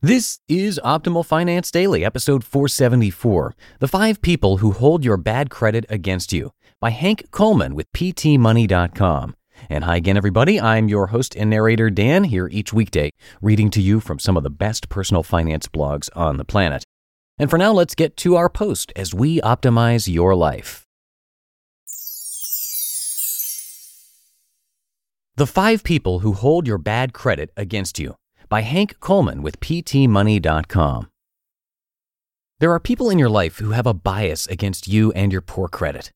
This is Optimal Finance Daily, episode 474 The Five People Who Hold Your Bad Credit Against You by Hank Coleman with PTMoney.com. And hi again, everybody. I'm your host and narrator, Dan, here each weekday, reading to you from some of the best personal finance blogs on the planet. And for now, let's get to our post as we optimize your life. The Five People Who Hold Your Bad Credit Against You by Hank Coleman with PTMoney.com. There are people in your life who have a bias against you and your poor credit.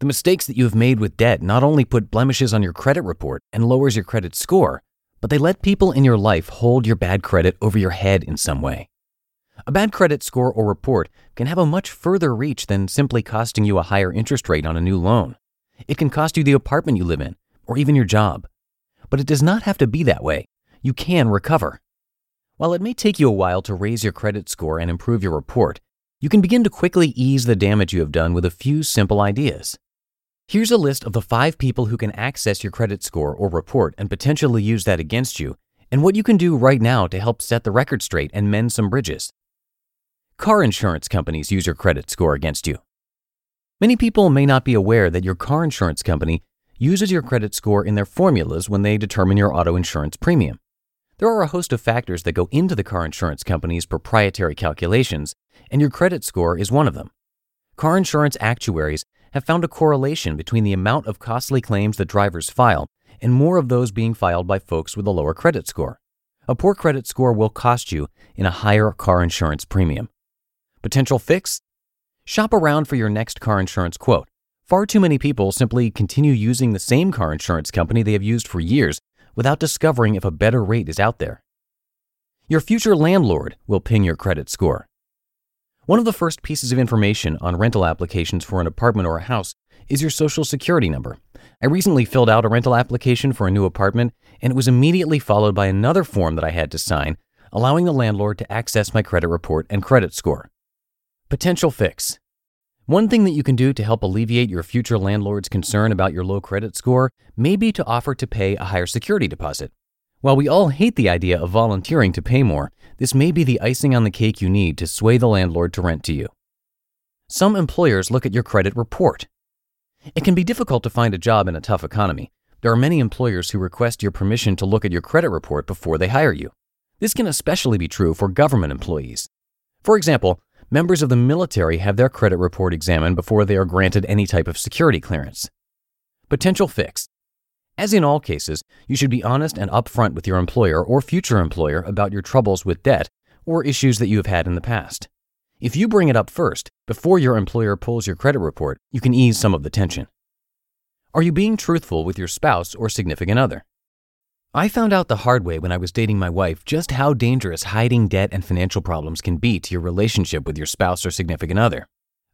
The mistakes that you have made with debt not only put blemishes on your credit report and lowers your credit score, but they let people in your life hold your bad credit over your head in some way. A bad credit score or report can have a much further reach than simply costing you a higher interest rate on a new loan. It can cost you the apartment you live in, or even your job. But it does not have to be that way. You can recover. While it may take you a while to raise your credit score and improve your report, you can begin to quickly ease the damage you have done with a few simple ideas. Here's a list of the five people who can access your credit score or report and potentially use that against you, and what you can do right now to help set the record straight and mend some bridges. Car insurance companies use your credit score against you. Many people may not be aware that your car insurance company uses your credit score in their formulas when they determine your auto insurance premium. There are a host of factors that go into the car insurance company's proprietary calculations, and your credit score is one of them. Car insurance actuaries have found a correlation between the amount of costly claims that drivers file and more of those being filed by folks with a lower credit score. A poor credit score will cost you in a higher car insurance premium. Potential fix? Shop around for your next car insurance quote. Far too many people simply continue using the same car insurance company they have used for years without discovering if a better rate is out there. Your future landlord will ping your credit score. One of the first pieces of information on rental applications for an apartment or a house is your social security number. I recently filled out a rental application for a new apartment, and it was immediately followed by another form that I had to sign, allowing the landlord to access my credit report and credit score. Potential fix. One thing that you can do to help alleviate your future landlord's concern about your low credit score may be to offer to pay a higher security deposit. While we all hate the idea of volunteering to pay more, this may be the icing on the cake you need to sway the landlord to rent to you. Some employers look at your credit report. It can be difficult to find a job in a tough economy. There are many employers who request your permission to look at your credit report before they hire you. This can especially be true for government employees. For example, members of the military have their credit report examined before they are granted any type of security clearance. Potential fix. As in all cases, you should be honest and upfront with your employer or future employer about your troubles with debt or issues that you have had in the past. If you bring it up first, before your employer pulls your credit report, you can ease some of the tension. Are you being truthful with your spouse or significant other? I found out the hard way when I was dating my wife just how dangerous hiding debt and financial problems can be to your relationship with your spouse or significant other.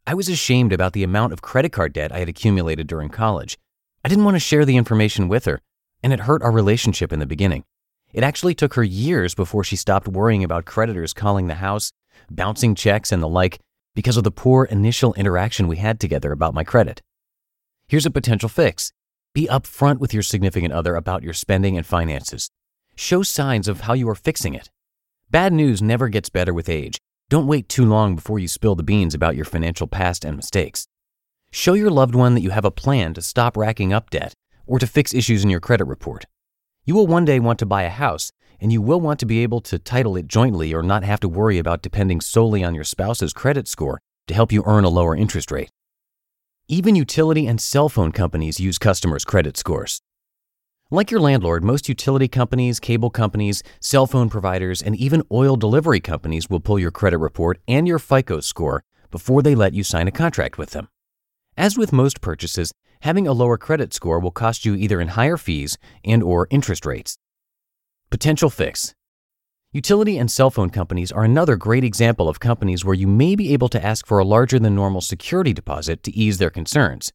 I was ashamed about the amount of credit card debt I had accumulated during college, I didn't want to share the information with her, and it hurt our relationship in the beginning. It actually took her years before she stopped worrying about creditors calling the house, bouncing checks, and the like because of the poor initial interaction we had together about my credit. Here's a potential fix be upfront with your significant other about your spending and finances. Show signs of how you are fixing it. Bad news never gets better with age. Don't wait too long before you spill the beans about your financial past and mistakes. Show your loved one that you have a plan to stop racking up debt or to fix issues in your credit report. You will one day want to buy a house, and you will want to be able to title it jointly or not have to worry about depending solely on your spouse's credit score to help you earn a lower interest rate. Even utility and cell phone companies use customers' credit scores. Like your landlord, most utility companies, cable companies, cell phone providers, and even oil delivery companies will pull your credit report and your FICO score before they let you sign a contract with them. As with most purchases, having a lower credit score will cost you either in higher fees and or interest rates. Potential fix. Utility and cell phone companies are another great example of companies where you may be able to ask for a larger than normal security deposit to ease their concerns.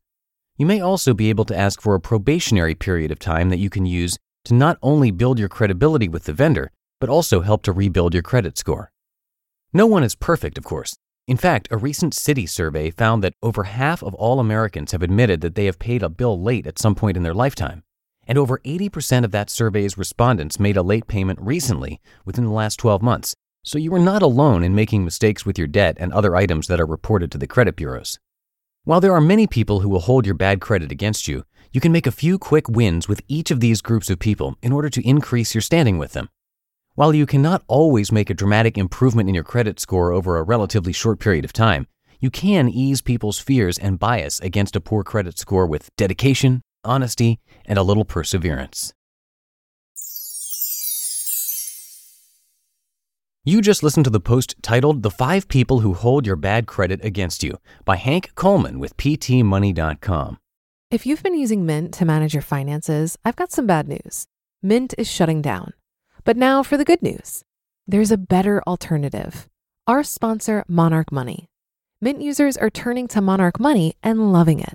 You may also be able to ask for a probationary period of time that you can use to not only build your credibility with the vendor, but also help to rebuild your credit score. No one is perfect, of course, in fact, a recent Citi survey found that over half of all Americans have admitted that they have paid a bill late at some point in their lifetime. And over 80% of that survey's respondents made a late payment recently within the last 12 months. So you are not alone in making mistakes with your debt and other items that are reported to the credit bureaus. While there are many people who will hold your bad credit against you, you can make a few quick wins with each of these groups of people in order to increase your standing with them. While you cannot always make a dramatic improvement in your credit score over a relatively short period of time, you can ease people's fears and bias against a poor credit score with dedication, honesty, and a little perseverance. You just listened to the post titled The Five People Who Hold Your Bad Credit Against You by Hank Coleman with PTMoney.com. If you've been using Mint to manage your finances, I've got some bad news. Mint is shutting down. But now for the good news there's a better alternative. Our sponsor, Monarch Money. Mint users are turning to Monarch Money and loving it.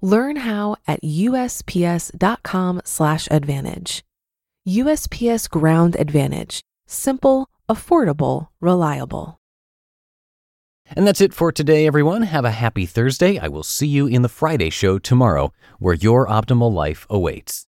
Learn how at usps.com/advantage. USPS Ground Advantage: simple, affordable, reliable. And that's it for today, everyone. Have a happy Thursday. I will see you in the Friday show tomorrow, where your optimal life awaits.